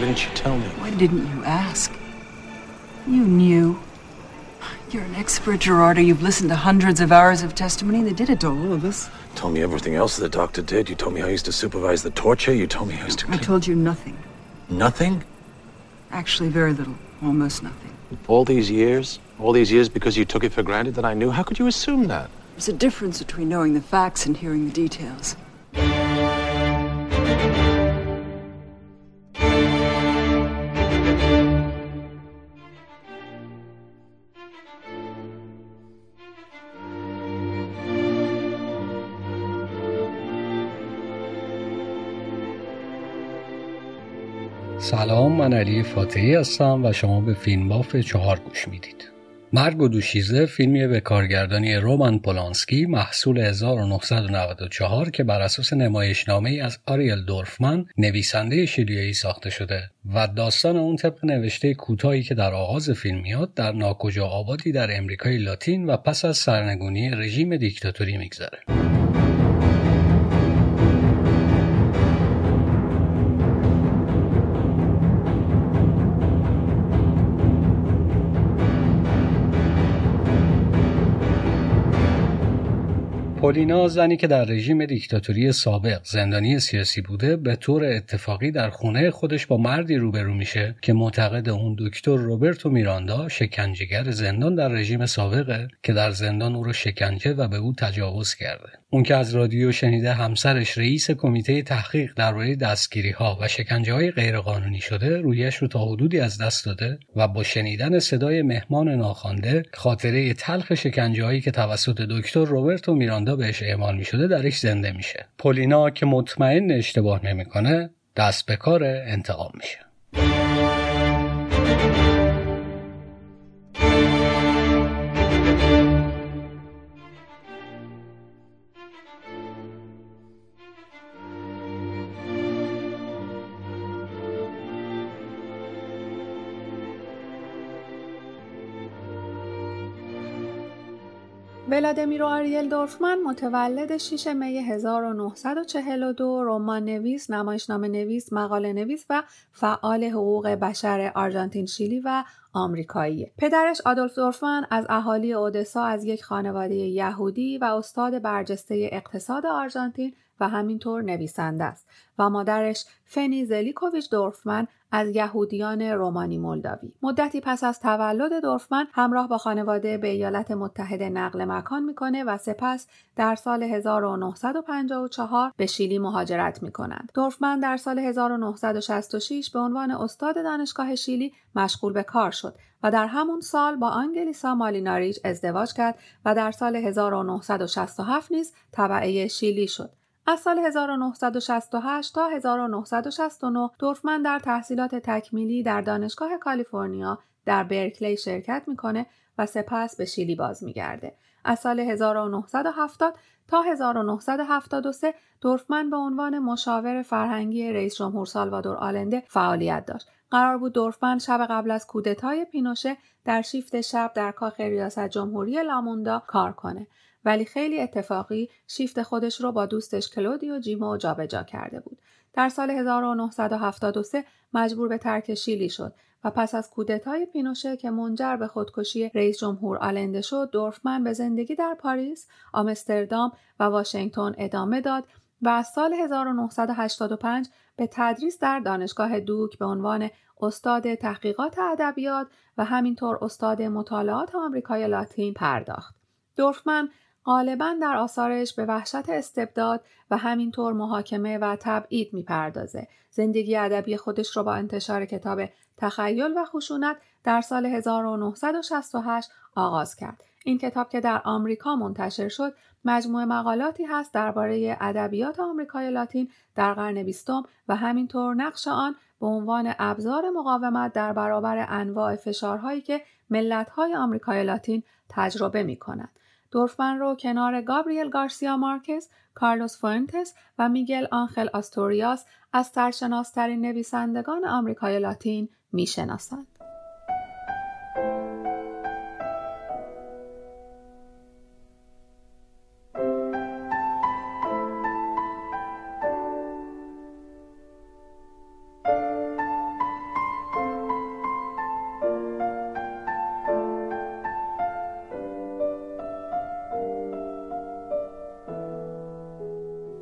Why didn't you tell me? Why didn't you ask? You knew. You're an expert, Gerardo. You've listened to hundreds of hours of testimony. They did it to all of us. told me everything else the doctor did. You told me how he used to supervise the torture. You told me how he used to. I told you nothing. Nothing? Actually, very little. Almost nothing. All these years? All these years because you took it for granted that I knew? How could you assume that? There's a difference between knowing the facts and hearing the details. سلام من علی فاتحی هستم و شما به فیلم باف چهار گوش می‌دید مرگ و دوشیزه فیلمی به کارگردانی رومان پولانسکی محصول 1994 که بر اساس نمایشنامه ای از آریل دورفمن نویسنده شیلیایی ساخته شده و داستان اون طبق نوشته کوتاهی که در آغاز فیلم میاد در ناکجا آبادی در امریکای لاتین و پس از سرنگونی رژیم دیکتاتوری میگذره. پولینا زنی که در رژیم دیکتاتوری سابق زندانی سیاسی بوده به طور اتفاقی در خونه خودش با مردی روبرو میشه که معتقد اون دکتر روبرتو میراندا شکنجهگر زندان در رژیم سابقه که در زندان او رو شکنجه و به او تجاوز کرده. اون که از رادیو شنیده همسرش رئیس کمیته تحقیق درباره دستگیری ها و شکنجه های غیرقانونی شده رویش رو تا حدودی از دست داده و با شنیدن صدای مهمان ناخوانده خاطره تلخ شکنجه هایی که توسط دکتر روبرتو میراندا بهش اعمال می شده درش زنده میشه. پولینا که مطمئن اشتباه نمی‌کنه دست به کار انتقام میشه. ولادیمیر آریل دورفمن متولد 6 می 1942 رمان نویس، نمایشنامه نویس، مقاله نویس و فعال حقوق بشر آرژانتین، شیلی و آمریکایی. پدرش آدولف دورفمن از اهالی اودسا از یک خانواده یهودی و استاد برجسته اقتصاد آرژانتین و همینطور نویسنده است و مادرش فنی زلیکوویچ دورفمن از یهودیان رومانی مولداوی. مدتی پس از تولد دورفمن همراه با خانواده به ایالات متحده نقل مکان می‌کنه و سپس در سال 1954 به شیلی مهاجرت می‌کنند. دورفمن در سال 1966 به عنوان استاد دانشگاه شیلی مشغول به کار شد و در همون سال با آنگلیسا مالیناریچ ازدواج کرد و در سال 1967 نیز تبعه شیلی شد. از سال 1968 تا 1969 دورفمن در تحصیلات تکمیلی در دانشگاه کالیفرنیا در برکلی شرکت می‌کنه و سپس به شیلی باز میگرده. از سال 1970 تا 1973 دورفمن به عنوان مشاور فرهنگی رئیس جمهور سالوادور آلنده فعالیت داشت. قرار بود دورفمن شب قبل از کودتای پینوشه در شیفت شب در کاخ ریاست جمهوری لاموندا کار کنه. ولی خیلی اتفاقی شیفت خودش رو با دوستش کلودیو جیمو جابجا کرده بود. در سال 1973 مجبور به ترک شیلی شد و پس از کودتای پینوشه که منجر به خودکشی رئیس جمهور آلنده شد دورفمن به زندگی در پاریس، آمستردام و واشنگتن ادامه داد و از سال 1985 به تدریس در دانشگاه دوک به عنوان استاد تحقیقات ادبیات و همینطور استاد مطالعات آمریکای لاتین پرداخت. دورفمن غالبا در آثارش به وحشت استبداد و همینطور محاکمه و تبعید می‌پردازه. زندگی ادبی خودش رو با انتشار کتاب تخیل و خشونت در سال 1968 آغاز کرد. این کتاب که در آمریکا منتشر شد مجموعه مقالاتی هست درباره ادبیات آمریکای لاتین در قرن بیستم و همینطور نقش آن به عنوان ابزار مقاومت در برابر انواع فشارهایی که ملت‌های آمریکای لاتین تجربه می کنند. دورفمن رو کنار گابریل گارسیا مارکز، کارلوس فورنتس و میگل آنخل آستوریاس از سرشناسترین نویسندگان آمریکای لاتین می‌شناسند.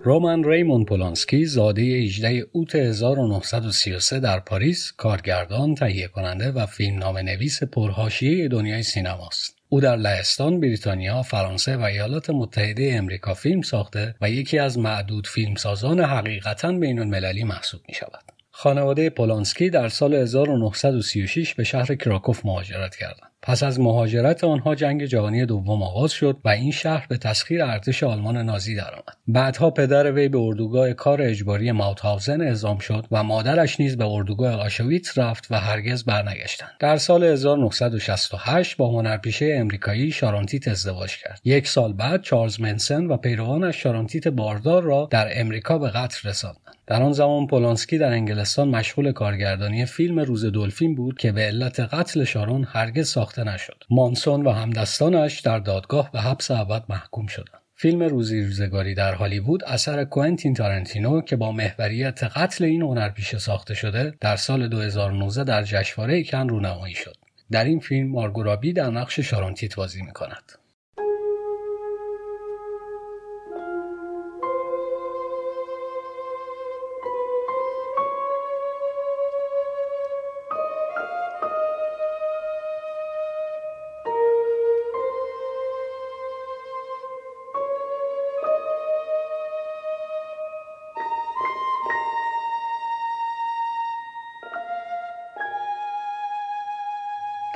رومن ریمون پولانسکی زاده 18 اوت 1933 در پاریس کارگردان، تهیه کننده و فیلمنامه نویس پرهاشیه دنیای سینماست. او در لهستان، بریتانیا، فرانسه و ایالات متحده امریکا فیلم ساخته و یکی از معدود فیلمسازان حقیقتا بین المللی محسوب می شود. خانواده پولانسکی در سال 1936 به شهر کراکوف مهاجرت کردند. پس از مهاجرت آنها جنگ جهانی دوم آغاز شد و این شهر به تسخیر ارتش آلمان نازی درآمد. بعدها پدر وی به اردوگاه کار اجباری ماوتهاوزن اعزام شد و مادرش نیز به اردوگاه آشویتس رفت و هرگز برنگشتند. در سال 1968 با هنرپیشه امریکایی شارانتیت ازدواج کرد. یک سال بعد چارلز منسن و پیروانش شارانتیت باردار را در امریکا به قتل رساندند. در آن زمان پولانسکی در انگلستان مشغول کارگردانی فیلم روز دلفین بود که به علت قتل شارون هرگز ساخته نشد. مانسون و همدستانش در دادگاه به حبس ابد محکوم شدند. فیلم روزی روزگاری در هالیوود اثر کوئنتین تارنتینو که با محوریت قتل این هنرپیشه ساخته شده در سال 2019 در جشنواره کن رونمایی شد. در این فیلم مارگورابی در نقش شارونتیت بازی می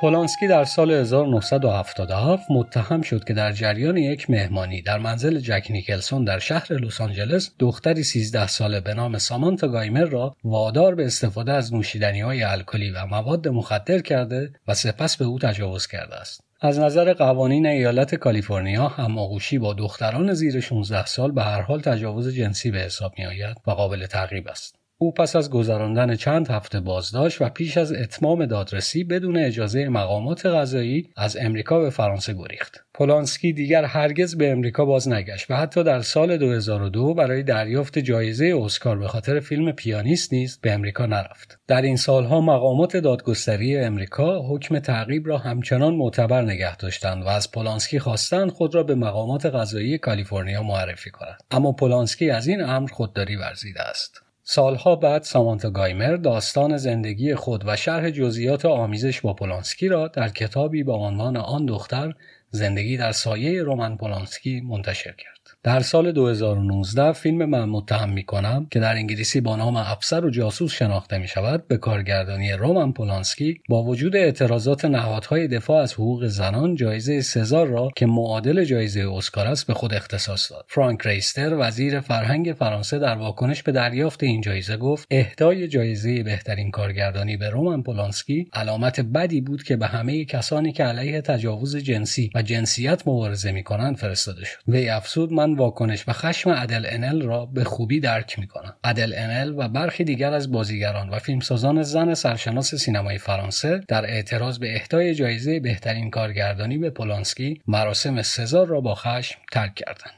پولانسکی در سال 1977 متهم شد که در جریان یک مهمانی در منزل جک نیکلسون در شهر لس آنجلس دختری 13 ساله به نام سامانتا گایمر را وادار به استفاده از نوشیدنی های الکلی و مواد مخدر کرده و سپس به او تجاوز کرده است. از نظر قوانین ایالت کالیفرنیا هماغوشی با دختران زیر 16 سال به هر حال تجاوز جنسی به حساب می آید و قابل تعقیب است. او پس از گذراندن چند هفته بازداشت و پیش از اتمام دادرسی بدون اجازه مقامات قضایی از امریکا به فرانسه گریخت. پولانسکی دیگر هرگز به امریکا باز نگشت و حتی در سال 2002 برای دریافت جایزه اسکار به خاطر فیلم پیانیست نیز به امریکا نرفت. در این سالها مقامات دادگستری امریکا حکم تعقیب را همچنان معتبر نگه داشتند و از پولانسکی خواستند خود را به مقامات قضایی کالیفرنیا معرفی کند. اما پولانسکی از این امر خودداری ورزیده است. سالها بعد سامانتا گایمر داستان زندگی خود و شرح جزئیات آمیزش با پولانسکی را در کتابی با عنوان آن دختر زندگی در سایه رومن پولانسکی منتشر کرد. در سال 2019 فیلم من متهم می کنم که در انگلیسی با نام افسر و جاسوس شناخته می شود به کارگردانی رومن پولانسکی با وجود اعتراضات نهادهای دفاع از حقوق زنان جایزه سزار را که معادل جایزه اسکار است به خود اختصاص داد. فرانک ریستر وزیر فرهنگ فرانسه در واکنش به دریافت این جایزه گفت اهدای جایزه بهترین کارگردانی به رومن پولانسکی علامت بدی بود که به همه کسانی که علیه تجاوز جنسی و جنسیت مبارزه می کنند فرستاده شد. وی افسود من واکنش و خشم ادل انل را به خوبی درک می کنم. ادل انل و برخی دیگر از بازیگران و فیلمسازان زن سرشناس سینمای فرانسه در اعتراض به اهدای جایزه بهترین کارگردانی به پولانسکی مراسم سزار را با خشم ترک کردند.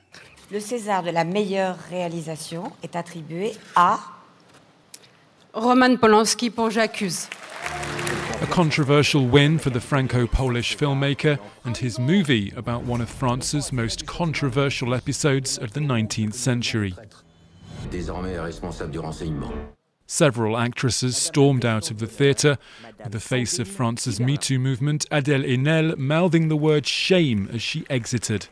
Le César de la meilleure réalisation est attribué à Roman Polanski pour J'accuse. A controversial win for the Franco Polish filmmaker and his movie about one of France's most controversial episodes of the 19th century. Several actresses stormed out of the theatre, with the face of France's Me Too movement, Adèle Haenel mouthing the word shame as she exited.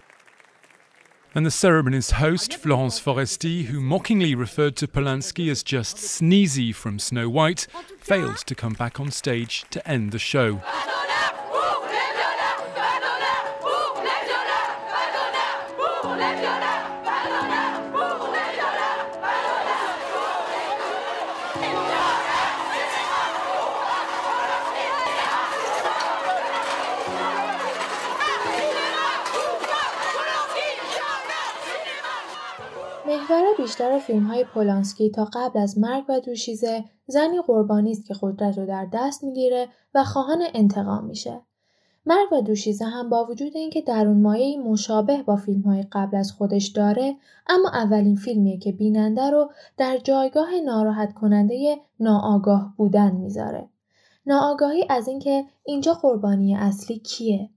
And the ceremony's host, Florence Foresti, who mockingly referred to Polanski as just Sneezy from Snow White, failed to come back on stage to end the show. محور بیشتر فیلم های پولانسکی تا قبل از مرگ و دوشیزه زنی قربانی است که قدرت رو در دست می‌گیره و خواهان انتقام میشه. مرگ و دوشیزه هم با وجود اینکه درون مایه مشابه با فیلم های قبل از خودش داره اما اولین فیلمیه که بیننده رو در جایگاه ناراحت کننده ناآگاه بودن می‌ذاره. ناآگاهی از اینکه اینجا قربانی اصلی کیه؟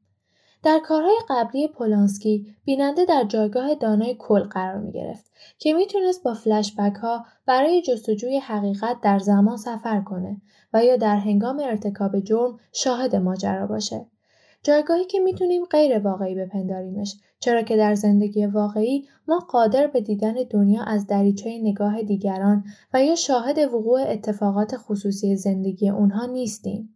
در کارهای قبلی پولانسکی بیننده در جایگاه دانای کل قرار می گرفت که می‌تونست با فلشبک ها برای جستجوی حقیقت در زمان سفر کنه و یا در هنگام ارتکاب جرم شاهد ماجرا باشه. جایگاهی که می‌تونیم غیر واقعی بپنداریمش چرا که در زندگی واقعی ما قادر به دیدن دنیا از دریچه نگاه دیگران و یا شاهد وقوع اتفاقات خصوصی زندگی اونها نیستیم.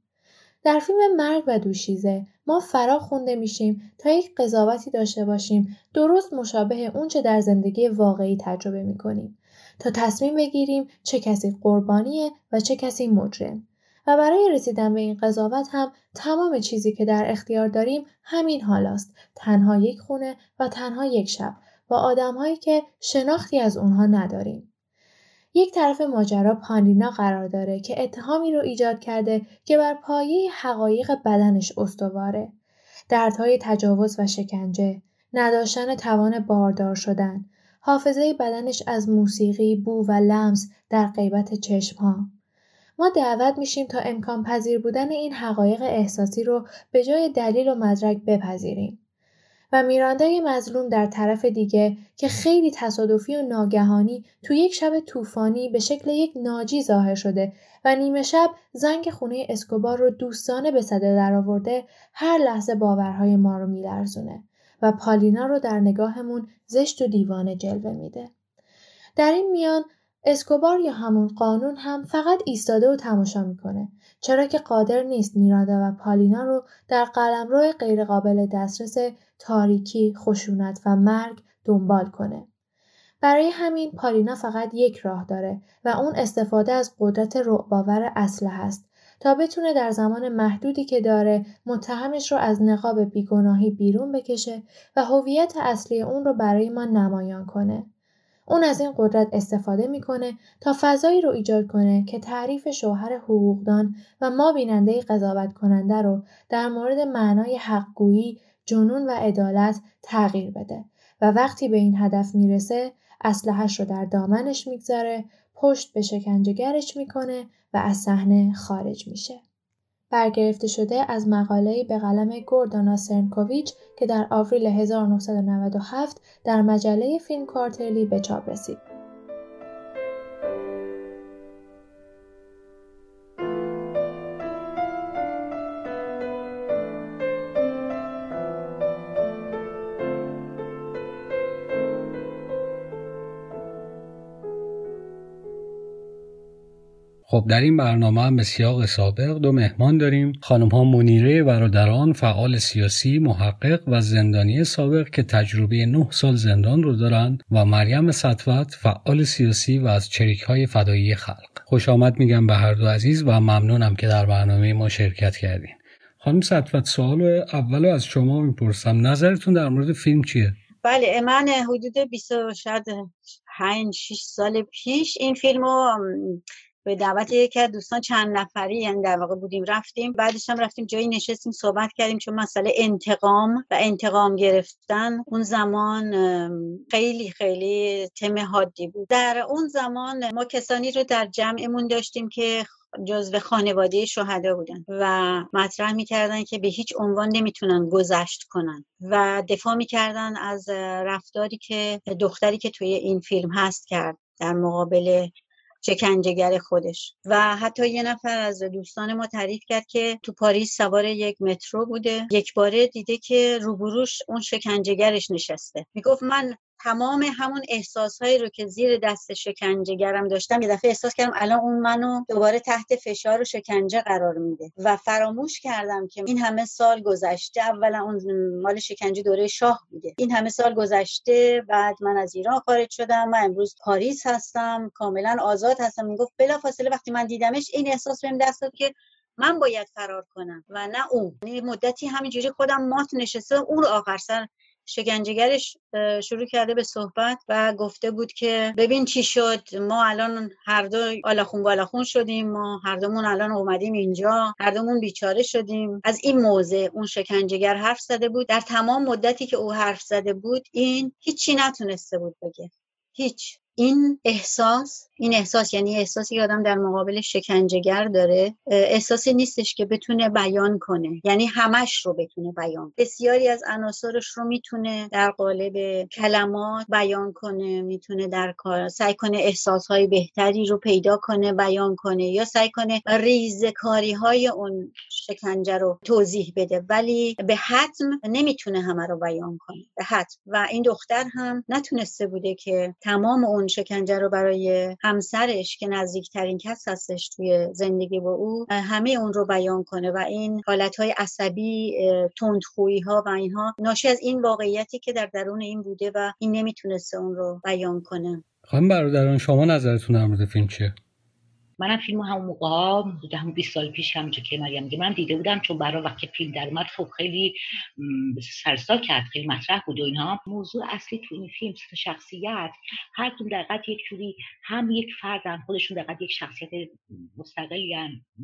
در فیلم مرگ و دوشیزه ما فرا خونده میشیم تا یک قضاوتی داشته باشیم درست مشابه اونچه در زندگی واقعی تجربه می‌کنیم تا تصمیم بگیریم چه کسی قربانیه و چه کسی مجرم. و برای رسیدن به این قضاوت هم تمام چیزی که در اختیار داریم همین حال است. تنها یک خونه و تنها یک شب با آدمهایی که شناختی از اونها نداریم. یک طرف ماجرا پانینا قرار داره که اتهامی رو ایجاد کرده که بر پایه حقایق بدنش استواره. دردهای تجاوز و شکنجه، نداشتن توان باردار شدن، حافظه بدنش از موسیقی، بو و لمس در غیبت چشمها. ما دعوت میشیم تا امکان پذیر بودن این حقایق احساسی رو به جای دلیل و مدرک بپذیریم. و میراندای مظلوم در طرف دیگه که خیلی تصادفی و ناگهانی تو یک شب طوفانی به شکل یک ناجی ظاهر شده و نیمه شب زنگ خونه اسکوبار رو دوستانه به صدا درآورده هر لحظه باورهای ما رو میلرزونه و پالینا رو در نگاهمون زشت و دیوانه جلوه میده. در این میان اسکوبار یا همون قانون هم فقط ایستاده و تماشا می‌کنه چرا که قادر نیست میراندا و پالینا رو در قلمرو غیرقابل دسترس تاریکی، خشونت و مرگ دنبال کنه. برای همین پالینا فقط یک راه داره و اون استفاده از قدرت رعباور اسلحه است تا بتونه در زمان محدودی که داره متهمش رو از نقاب بیگناهی بیرون بکشه و هویت اصلی اون رو برای ما نمایان کنه. اون از این قدرت استفاده می‌کنه تا فضایی رو ایجاد کنه که تعریف شوهر حقوقدان و ما بیننده قضاوت کننده رو در مورد معنای حقگویی، جنون و عدالت تغییر بده و وقتی به این هدف می‌رسه اسلحهش رو در دامنش می‌گذاره پشت به شکنجهگرش می‌کنه و از صحنه خارج میشه. برگرفته شده از مقاله‌ای به قلم گوردانا سرنکوویچ که در آوریل 1997 در مجله فیلم کارتلی به چاپ رسید. خب در این برنامه هم به سیاق سابق دو مهمان داریم. خانم ها منیره برادران فعال سیاسی محقق و زندانی سابق که تجربه نه سال زندان رو دارند و مریم سطوت فعال سیاسی و از چریک های فدایی خلق. خوش آمد میگم به هر دو عزیز و ممنونم که در برنامه ما شرکت کردین. خانم سطوت سوال اول از شما می‌پرسم. نظرتون در مورد فیلم چیه؟ بله من حدود 20 شاید 5 6 سال پیش این فیلم رو به دعوت یکی از دوستان چند نفری یعنی در واقع بودیم رفتیم. بعدش هم رفتیم جایی نشستیم صحبت کردیم چون مسئله انتقام و انتقام گرفتن اون زمان خیلی خیلی تم حادی بود. در اون زمان ما کسانی رو در جمعمون داشتیم که جزو خانواده شهدا بودن و مطرح می‌کردن که به هیچ عنوان نمی‌تونن گذشت کنن و دفاع می‌کردن از رفتاری که دختری که توی این فیلم هست کرد در مقابل شکنجهگر خودش. و حتی یه نفر از دوستان ما تعریف کرد که تو پاریس سوار یک مترو بوده. یک باره دیده که روبروش اون شکنجهگرش نشسته. می‌گفت من تمام همون احساسهایی رو که زیر دست شکنجهگرم داشتم یه دفعه احساس کردم الان اون منو دوباره تحت فشار و شکنجه قرار میده و فراموش کردم که این همه سال گذشته اولا اون مال شکنجه دوره شاه بوده. این همه سال گذشته بعد من از ایران خارج شدم من امروز پاریس هستم کاملا آزاد هستم. می‌گفت بلافاصله وقتی من دیدمش این احساس بهم دست داد که من باید فرار کنم و نه اون. مدتی همینجوری خودم مات نشسته اون آخر سر شکنجهگرش شروع کرده به صحبت و گفته بود که ببین چی شد ما الان هر دو آلاخون بالاخون شدیم ما هر دومون الان اومدیم اینجا هر دومون بیچاره شدیم. از این موضع اون شکنجهگر حرف زده بود. در تمام مدتی که او حرف زده بود این هیچی نتونسته بود بگه. هیچ. این احساس این احساس یعنی احساسی که آدم در مقابل شکنجهگر داره احساسی نیستش که بتونه بیان کنه. یعنی همش رو بتونه بیان بسیاری از عناصرش رو می‌تونه در قالب کلمات بیان کنه می‌تونه در کار سعی کنه احساسهای بهتری رو پیدا کنه بیان کنه یا سعی کنه ریزکاری های اون شکنجه رو توضیح بده. ولی به حتم نمی‌تونه همه رو بیان کنه. به حتم. و این دختر هم نتونسته بوده که تمام اون شکنجه رو برای همسرش که نزدیکترین کس هستش توی زندگی با او همه اون رو بیان کنه و این حالتهای عصبی تندخویی ها و اینها ناشی از این واقعیتی که در درون این بوده و این نمی‌تونسته اون رو بیان کنه. خانم برادران شما نظرتون در مورد فیلم چیه؟ منم فیلم همون موقع ها بوده هم 20 سال پیش همونجا که مریم میگه من دیده بودم چون برای وقتی فیلم در اومد خب خیلی سرسا کرد خیلی مطرح بود و اینها. موضوع اصلی تو این فیلم شخصیت هر کدوم دقیقت یک جوری هم یک فردن خودشون دقیقت یک شخصیت مستقلی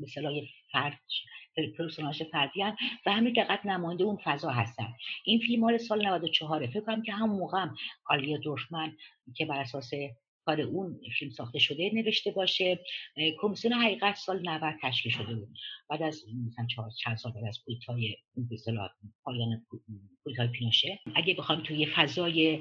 مثلا یک فرد پرسوناژ فردی هن و همین دقت نماینده اون فضا هستن. این فیلم مال سال 94 فکر کنم که همون موقع هم آریل دورفمن که بر اساس کار اون فیلم ساخته شده نوشته باشه کمیسیون حقیقت سال 90 تشکیل شده بود. بعد از مثلا چند سال بعد از کودتای پایان کودتای پینوشه اگه بخوام توی فضای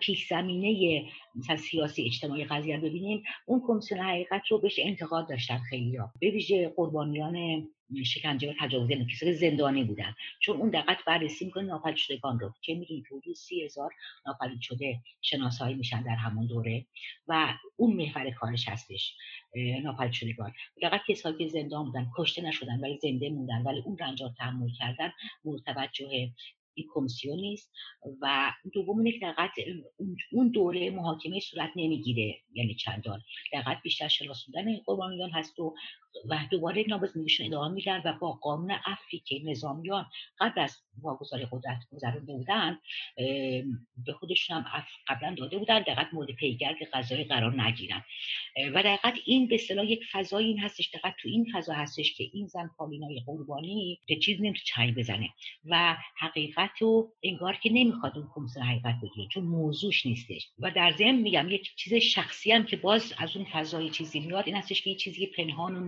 پیش زمینه مثلا سیاسی اجتماعی قضیه ببینیم اون کمیسیون حقیقت رو بهش انتقاد داشتن خیلی ها به ویژه قربانیان شکنجه و تجاوز یعنی زندانی بودن. چون اون دقت بررسی می‌کنه ناپدید شدگان رو که می‌دونید حدود سی هزار ناپدید شده شناسایی میشن در همون دوره و اون محور کارش هستش. ناپدید شدگان دقت کسایی که زندان بودن کشته نشدن ولی زنده موندن ولی اون رنجار تحمل کردن مورد توجه این کمیسیون نیست. و دوم اینه که اون دوره محاکمه صورت نمی‌گیره یعنی چندان. دقت بیشتر شناسوندن قربانیان هست و و دوباره نابزندگیشون ادامه میدن و با قانون عفی که نظامیان قبل از واگذاری قدرت گذرونده بودن به خودشون هم قبلا داده بودن دقت مورد پیگرد قضایی قرار نگیرن. و دقت این به اصطلاح یک فضای این هستش دقت تو این فضا هستش که این زن پالینای قربانی به چیز نمی‌تونه چنگ بزنه و حقیقت رو انگار که نمی‌خواد اون کمیسیون حقیقت بدونه چون موضوعش نیستش. و در ضمن میگم یک چیز شخصی هم که باز از اون فضای چیزی میاد این هستش که یه چیزی پنهان و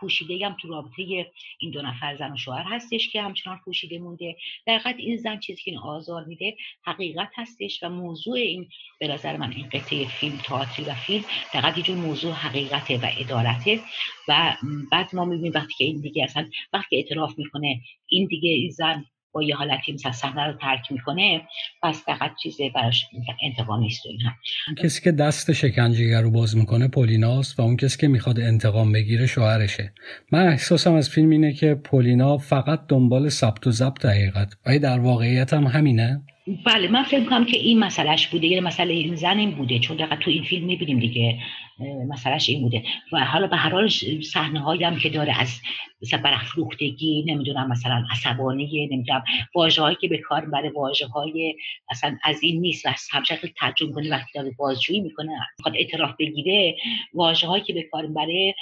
پوشیده هم تو رابطه این دو نفر زن و شوهر هستش که همچنان پوشیده مونده. در این زن چیزی که این آزار میده حقیقت هستش و موضوع این به نظر من این قطعه فیلم تئاتری و فیلم در جور موضوع حقیقته و ادالته و بعد ما می‌بینیم وقتی که این دیگه اصلا وقتی اعتراف می‌کنه این دیگه این زن با یه حالتی مثلا صحنه رو ترک می‌کنه پس فقط چیز براش انتقام نیست و کسی که دست شکنجهگر رو باز می‌کنه پولیناست و اون کسی که می‌خواد انتقام بگیره شوهرشه. من احساسم از فیلم اینه که پولینا فقط دنبال ثبت و ضبط حقیقت. و در واقعیت هم همینه. بله من فکر کنم که این مسئلهش بوده. یه مسئله این زن این بوده. چون دقیقا تو این فیلم می‌بینیم دیگه. مسئلهش این بوده. و حالا به هر حال صحنه هم که داره از مثلا برافروختگی نمی‌دونم مثلا عصبانی نمی‌دونم واژه هایی که به کار بره واژه های اصلا از این نیست. و همچنین ترجمه کنه وقتی داره بازجویی می‌کنه می‌خواد اعتراف بگیره. واژه هایی که به کار بره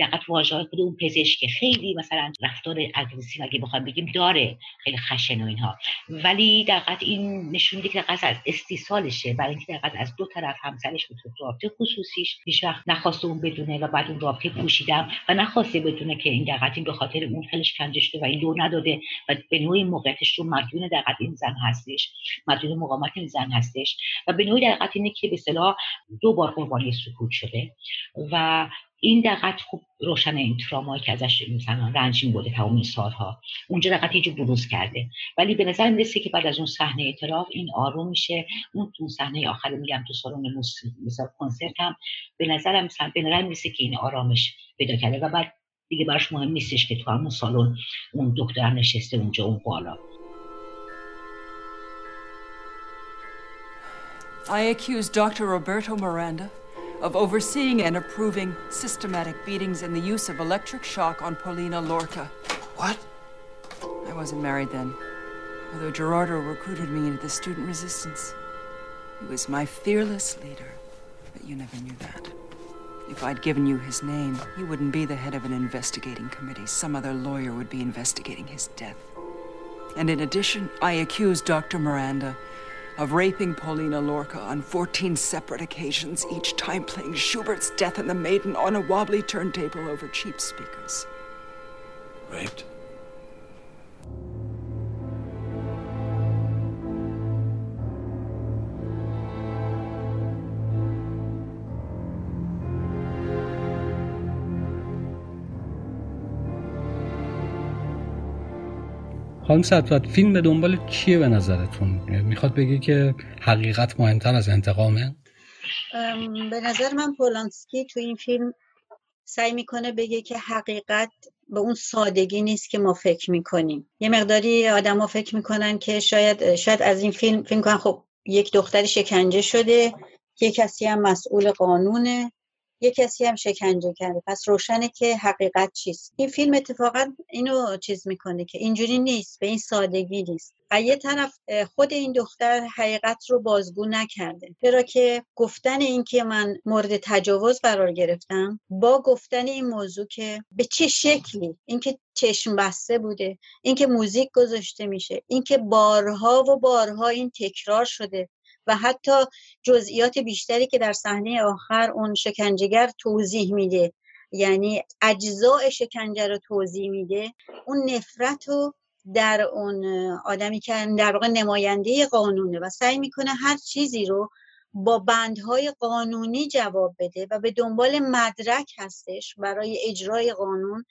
دقیق واژه های اون پزشک خیلی مثلا رفتار اگریسیو اگه بخوام بگیم داره. خیلی خشن و اینها. ولی دقیق این نشون میده که از استیصالشه. برای اینکه دقیق از دو طرف همسرش به خصوصیش وقت نخواسته اون بدونه و بعد اون رابطه پوشیدم و نخواسته بدونه که این دقیق به خاطر اون خیلیش کنجه شده و این دو نداده و به نوعی موقعیتش رو مدیون دقیق این زن هستش مدیون مقامت این زن هستش و به نوعی دقیقت اینه که به صلاح دو بار قربانی سکوت شده و این دقت خوب روشن این ترامایی که ازش مثلا رنجین بوده تمام این سالها. اونجا دقت یه بروز کرده. ولی به نظر می‌رسه که بعد از اون صحنه اعتراف این آروم میشه. اون تو صحنه آخر میگم تو سالن مثلا کنسرت هم به نظرم به نظر می‌رسه که این آرامش پیدا کرده و بعد دیگه براش مهم نیستش که تو همون سالن اون دکتر نشسته اونجا اون بالا. I accuse Dr. Roberto Miranda. Of overseeing and approving systematic beatings and the use of electric shock on Paulina Lorca. What? I wasn't married then, although Gerardo recruited me into the student resistance. He was my fearless leader, but you never knew that. If I'd given you his name, he wouldn't be the head of an investigating committee. Some other lawyer would be investigating his death. And in addition, I accused Dr. Miranda of raping Paulina Lorca on 14 separate occasions, each time playing Schubert's Death and the Maiden on a wobbly turntable over cheap speakers. Raped? خانم ستوت فیلم به دنبال چیه به نظرتون؟ می‌خواد بگه که حقیقت مهمتر از انتقامه؟ به نظر من پولانسکی تو این فیلم سعی می‌کنه بگه که حقیقت به اون سادگی نیست که ما فکر می‌کنیم. یه مقداری آدما فکر می‌کنن که شاید شاید از این فیلم فیلم کنن خب یک دختری شکنجه شده یک کسی هم مسئول قانونه. یه کسی هم شکنجه کرده. پس روشنه که حقیقت چیست. این فیلم اتفاقا اینو چیز می‌کنه که اینجوری نیست به این سادگی نیست. و یه طرف خود این دختر حقیقت رو بازگو نکرده. چرا که گفتن این که من مورد تجاوز قرار گرفتم با گفتن این موضوع که به چه شکلی؟ اینکه چشم بسته بوده اینکه موزیک گذاشته میشه اینکه بارها و بارها این تکرار شده. و حتی جزئیات بیشتری که در صحنه آخر اون شکنجهگر توضیح میده. یعنی اجزاء شکنجه رو توضیح میده. اون نفرت رو در اون آدمی که در واقع نماینده قانونه و سعی می‌کنه هر چیزی رو با بندهای قانونی جواب بده و به دنبال مدرک هستش برای اجرای قانون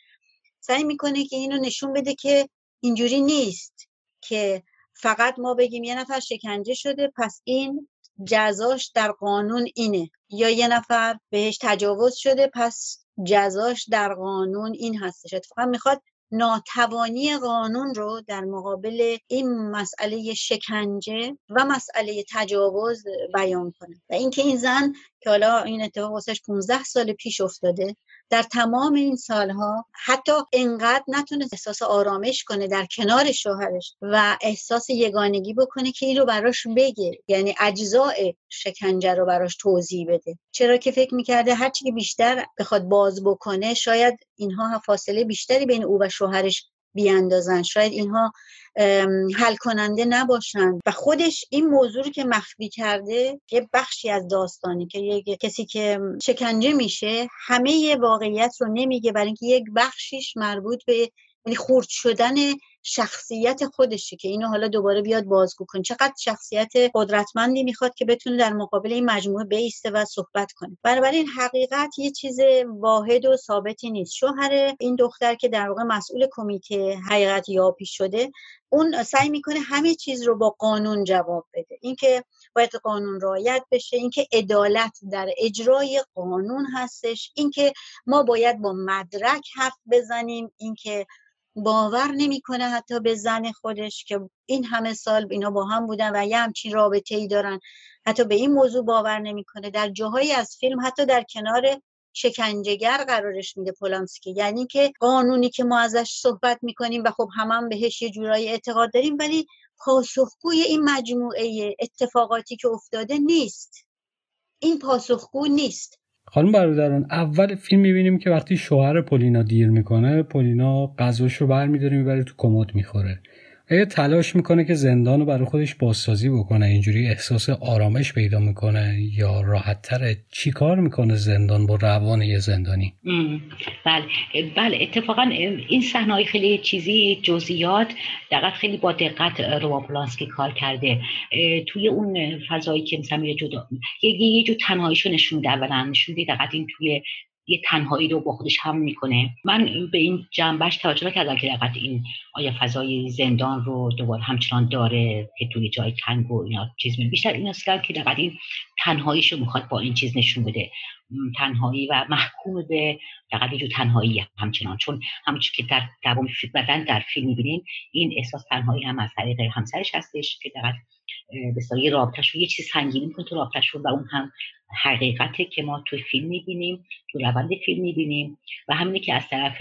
سعی می‌کنه که اینو نشون بده که اینجوری نیست که فقط ما بگیم یه نفر شکنجه شده پس این جزاش در قانون اینه. یا یه نفر بهش تجاوز شده پس جزاش در قانون این هستش. اتفاقا می‌خواد ناتوانی قانون رو در مقابل این مسئله شکنجه و مسئله تجاوز بیان کنه. و اینکه این زن که حالا این اتفاق واسش 15 سال پیش افتاده در تمام این سالها حتی انقدر نتونه احساس آرامش کنه در کنار شوهرش و احساس یگانگی بکنه که این براش بگه یعنی اجزاء شکنجه رو براش توضیح بده. چرا که فکر می‌کرده هرچی که بیشتر بخواد باز بکنه شاید اینها فاصله بیشتری بین او و شوهرش بیاندازن. شاید اینها حل کننده نباشن. و خودش این موضوع رو که مخفی کرده یه بخشی از داستانی که یه کسی که شکنجه میشه همه واقعیت رو نمیگه برای اینکه یک بخشیش مربوط به یعنی خورد شدن شخصیت خودشه که اینو حالا دوباره بیاد بازگو کن چقدر شخصیت قدرتمندی می‌خواد که بتونه در مقابل این مجموعه بیسته و صحبت کنه. این حقیقت یه چیز واحد و ثابتی نیست. شوهر این دختر که در واقع مسئول کمیته حقیقت یابی شده اون سعی می‌کنه همه چیز رو با قانون جواب بده. اینکه باید قانون رعایت بشه اینکه عدالت در اجرای قانون هستش اینکه ما باید با مدرک حرف بزنیم اینکه باور نمی‌کنه حتی به زن خودش که این همه سال اینا با هم بودن و یه همچین رابطه ای دارن. حتی به این موضوع باور نمی‌کنه. در جاهایی از فیلم حتی در کنار شکنجهگر قرارش میده پولانسکی. یعنی که قانونی که ما ازش صحبت می‌کنیم و خب هم, هم بهش یه جورایی اعتقاد داریم ولی پاسخگوی این مجموعه اتفاقاتی که افتاده نیست. این پاسخگو نیست. خانم برادران اول فیلم می‌بینیم که وقتی شوهر پولینا دیر می‌کنه پولینا غذاش رو برمیداره می‌بره تو کمد می‌خوره. آیا تلاش می‌کنه که زندان رو برای خودش بازسازی بکنه. اینجوری احساس آرامش پیدا می‌کنه. یا راحت تره چی کار می‌کنه زندان با روان یه زندانی؟ بله. بله اتفاقا این صحنه خیلی چیزی جزئیات دقت خیلی با دقت روماپلانسکی کار کرده. توی اون فضایی که مثلا یه جدا یه, یه جو تنهاییشو نشونده اولا. نشونده دقت این توی یه تنهایی رو با خودش هم می‌کنه. من به این جنبش توجه نکردم که دقیقا این آیا فضای زندان رو دوباره همچنان داره که توی جای تنگ و اینا چیز می بیشتر این است که دقیقا این تنهاییش رو می‌خواد با این چیز نشون بده. تنهایی و محکوم به فقط جو تنهایی همچنان. چون همچون که در دوام بدن در فیلم می‌بینیم این احساس تنهایی هم از طریق همسرش هستش که دقیقا به سایه رابطش رو یه چیز سنگینی می‌کنه تو رابطش رو و اون هم حقیقته که ما تو فیلم می‌بینیم تو روند فیلم می‌بینیم و همینه که از طرف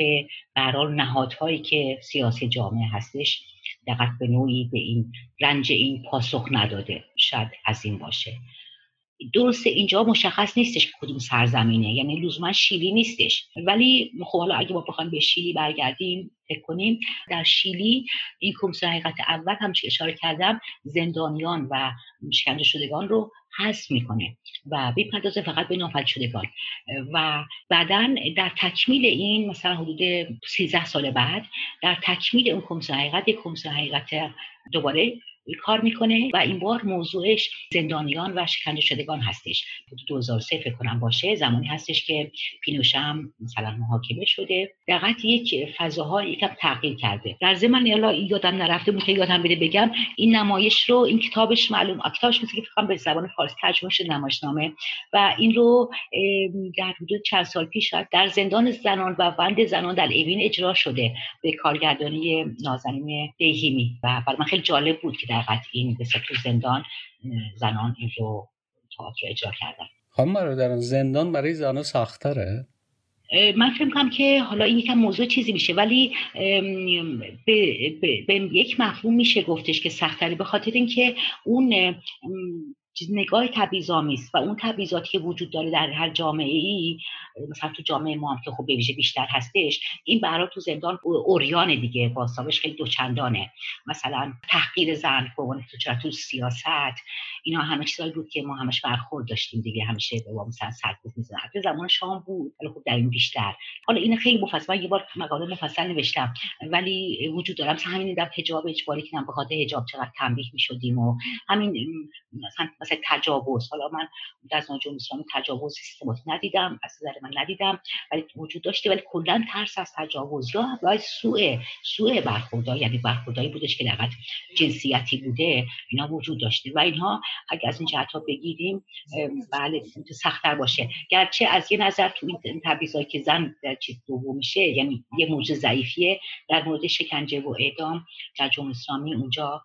برحال نهادهایی که سیاسی جامعه هستش دقت به نوعی به این رنج این پاسخ نداده شاید از این باشه. درست اینجا مشخص نیستش که کدوم سرزمینه یعنی لزوما شیلی نیستش. ولی خب حالا اگه ما بخوایم به شیلی برگردیم فکر کنیم در شیلی این کمیسیون حقیقت اول همچه اشاره کردم زندانیان و شکنجه شدگان رو حذف می‌کنه و بپردازه فقط به ناپدید شدگان. و بعدا در تکمیل این مثلا حدود 13 سال بعد در تکمیل اون کمیسیون حقیقت یک کمیسیون حقیقت دوباره کار می‌کنه و این بار موضوعش زندانیان و شکنجه شدگان هستش. 2003 فکر کنم باشه زمانی هستش که پینوشم مثلا محاکمه شده. دقیقا یک فضاها یکم تغییر کرده. در ضمن حالا یادم نرفته بود یادم بده بگم این نمایش رو این کتابش معلوم کتابش مثل که فکر به زبان فارسی ترجمه شده نمایشنامه. و این رو در حدود چند سال پیش در زندان زنان و بند زنان در اوین اجرا شده به کارگردانی نازنین دیهیمی و برای من خیلی جالب بود که این به تو زندان زنان این رو تئاتر اجرا کردن. خانم برادران زندان برای زنان سختره من فکر کنم که حالا این یکم موضوع چیزی میشه ولی به, به, به یک مفهوم میشه گفتش که سختره به خاطر اینکه اون نگاه تبعیض‌آمیز و اون تبعیضاتی که وجود داره در هر جامعه ای مثلا تو جامعه ما هم که خب به بیشتر هستش این برای تو زندان اوریان دیگه باستابش خیلی دوچندانه. مثلا تحقیر زن به تو تو سیاست اینا همه چیزایی بود که ما همش برخورد داشتیم دیگه همیشه به مثلا سرکوب می‌زنن تو زمان شام بود ولی خب در این بیشتر. حالا این خیلی مفصل من یه بار مقاله مفصل نوشتم ولی وجود داره. مثلا همین در حجاب اجباری که به خاطر حجاب چقدر تنبیه می‌شدیم و همین مثلا مثلا تجاوز. حالا من در جمهوری اسلامی تجاوز سیستماتیک ندیدم از نظر من ندیدم ولی وجود داشته ولی کلا ترس از تجاوز. یا سوء سوء برخوردار یعنی برخورداری بودش که لغت جنسیتی بوده اینا وجود داشته. و اینها اگر از این جهت بگیریم بله سختتر باشه. گرچه از یه نظر تو این تبعیضایی که زن در چیز دوم میشه یعنی یه موضوع ضعیفیه در مورد شکنجه و اعدام در جمهوری اسلامی اونجا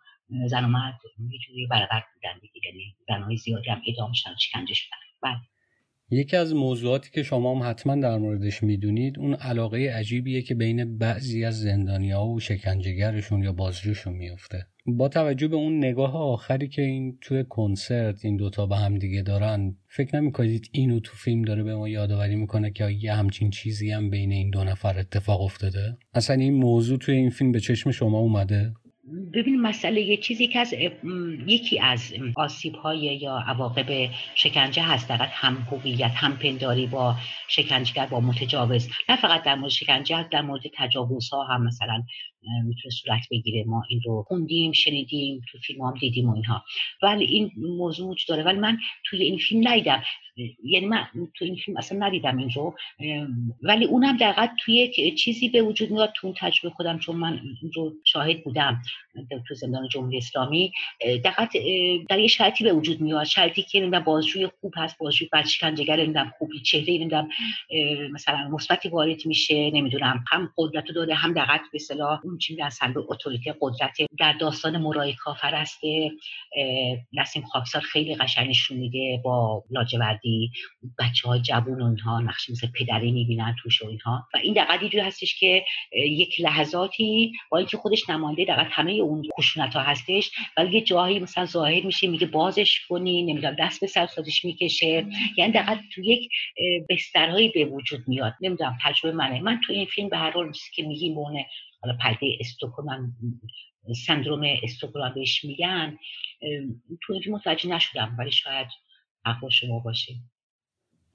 زن و مرد یه جوری برابر بودن دیگه یعنی زنهای زیادی هم اعدام شدن شکنجه شدن. بله. یکی از موضوعاتی که شما هم حتما در موردش می‌دونید اون علاقه عجیبیه که بین بعضی از زندانیا و شکنجهگرشون یا بازجوشون میفته با توجه به اون نگاه آخری که این توی کنسرت این دوتا به هم دیگه دارن فکر نمی‌کنید اینو تو فیلم داره به ما یادآوری می‌کنه که یه همچین چیزی هم بین این دو نفر اتفاق افتاده؟ اصلا این موضوع توی این فیلم به چشم شما اومده؟ ببین مسئله یه چیزی که از یکی از آسیب های یا عواقب شکنجه هست در هم هویت هم پنداری با شکنجهگر با متجاوز. نه فقط در مورد شکنجه در مورد تجاوز ها هم مثلا. می‌تونه صورت بگیره. ما این رو خوندیم شنیدیم تو فیلم هم دیدیم و اینها. ولی این موضوع داره. ولی من توی این فیلم ندیدم. یعنی من تو این فیلم اصلا ندیدم این رو ولی اونم دقیقا توی چیزی به وجود میاد تو اون تجربه خودم چون من این رو شاهد بودم تو زندان جمهوری اسلامی. دقیقا در یه شرطی به وجود میاد. شرطی که نمی‌دونم بازجوی خوب هست بازجوی بد شکنجهگر نمی‌دونم خوبی چهره نمی‌دونم مثلا مثبتی وارد میشه نمی‌دونم هم قدرت داره هم دقیقا به اصطلاح میگن سلب اتوریته قدرت در داستان مرای است نسیم خاکسار خیلی قشنگ نشون میده با لاجوردی بچه های جوون اونها نقش مثل پدری می‌بینن توش و اینها. و این دقیقا یه هستش که یک لحظاتی با اینکه خودش نماینده دقیقا همه اون خشونت ها هستش ولی یه جایی مثلا ظاهر میشه میگه بازش کنی نمی‌دونم دست به سر می‌کشه. یعنی دقیقا تو یک بسترهایی به وجود میاد. نمی‌دونم تجربه منه. من تو این فیلم به هر حال که میگیم حالا پرده استوکلم سندروم استوکلم بهش میگن تو اینجا متوجه نشدم ولی شاید حق شما باشه.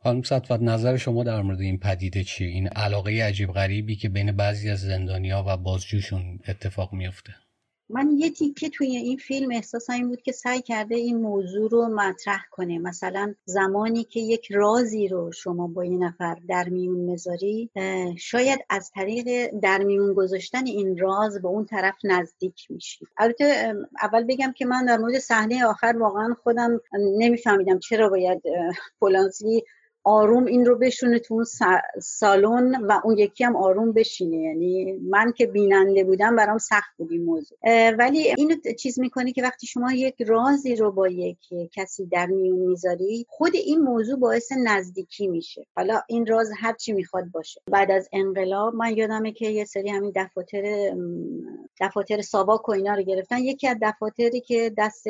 خانم سطفت نظر شما در مورد این پدیده چیه؟ این علاقه عجیب غریبی که بین بعضی از زندانیا و بازجوشون اتفاق میفته من یه تیکه توی این فیلم احساس این بود که سعی کرده این موضوع رو مطرح کنه. مثلا زمانی که یک رازی رو شما با یه نفر در میون می‌ذاری شاید از طریق در میون گذاشتن این راز به اون طرف نزدیک میشی. البته اول بگم که من در مورد صحنه آخر واقعا خودم نمیفهمیدم چرا باید پولانسی آروم این رو بشونه تو اون سالن و اون یکی هم آروم بشینه. یعنی من که بیننده بودم برام سخت بود این موضوع. ولی اینو چیز می‌کنه که وقتی شما یک رازی رو با یک کسی در میون می‌ذاری خود این موضوع باعث نزدیکی میشه. حالا این راز هر چی می‌خواد باشه. بعد از انقلاب من یادمه که یه سری همین دفاتر دفاتر ساواک و اینا رو گرفتن. یکی از دفاتری که دست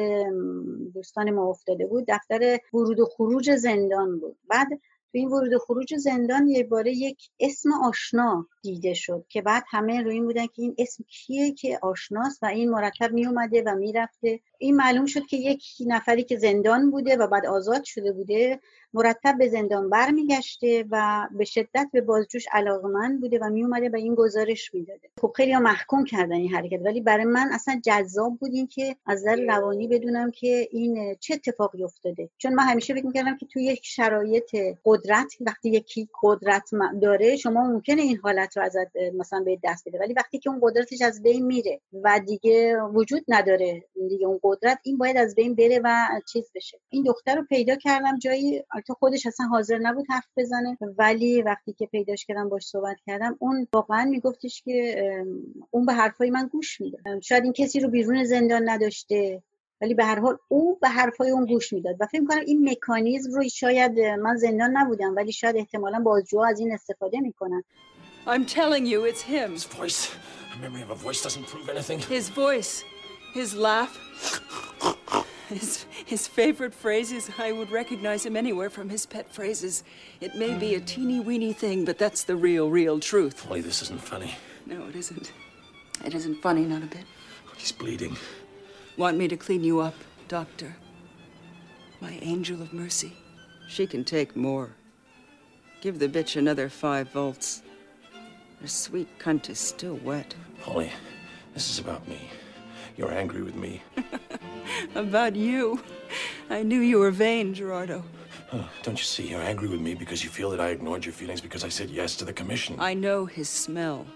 دوستان ما افتاده بود دفتر ورود و خروج زندان بود. بعد تو این ورود خروج زندان یه باره یک اسم آشنا. دیده شد که بعد همه روی این بودن که این اسم کیه که آشناست و این مرتب می اومده و می‌رفته. این معلوم شد که یک نفری که زندان بوده و بعد آزاد شده بوده مرتب به زندان برمیگشته و به شدت به بازجوش علاقمند بوده و میومده و این گزارش می‌داده. خب خیلی محکوم کردن این حرکت ولی برای من اصلا جذاب بود این که از نظر روانی بدونم که این چه اتفاقی افتاده. چون من همیشه فکر می‌کردم که توی یک شرایط قدرت وقتی یکی قدرت داره شما ممکنه این حالت رو ازت مثلا به دست بده. ولی وقتی که اون قدرتش از بین میره و دیگه وجود نداره دیگه اون قدرت این باید از بین بره و چیز بشه. این دختر رو پیدا کردم جایی البته خودش اصلا حاضر نبود حرف بزنه ولی وقتی که پیداش کردم باش صحبت کردم اون واقعا میگفتش که اون به حرفای من گوش میده. شاید این کسی رو بیرون زندان نداشته ولی به هر حال او به حرفای اون گوش می‌داد. و فکر کنم این مکانیزم رو شاید من زندان نبودم ولی شاید احتمالا بازجو از این استفاده می‌کنن. I'm telling you it's him. His voice. A memory of a voice doesn't prove anything. His voice, his laugh, his, his favorite phrases. I would recognize him anywhere from his pet phrases. It may be a teeny weeny thing, but that's the real, real truth. Polly, this isn't funny. No, it isn't. It isn't funny, not a bit. He's bleeding. Want me to clean you up, Doctor? My angel of mercy. She can take more. Give the bitch another five volts. Her sweet cunt is still wet. Polly, this is about me. You're angry with me. About you. I knew you were vain, Gerardo. Huh, don't you see? You're angry with me because you feel that I ignored your feelings because I said yes to the commission. I know his smell.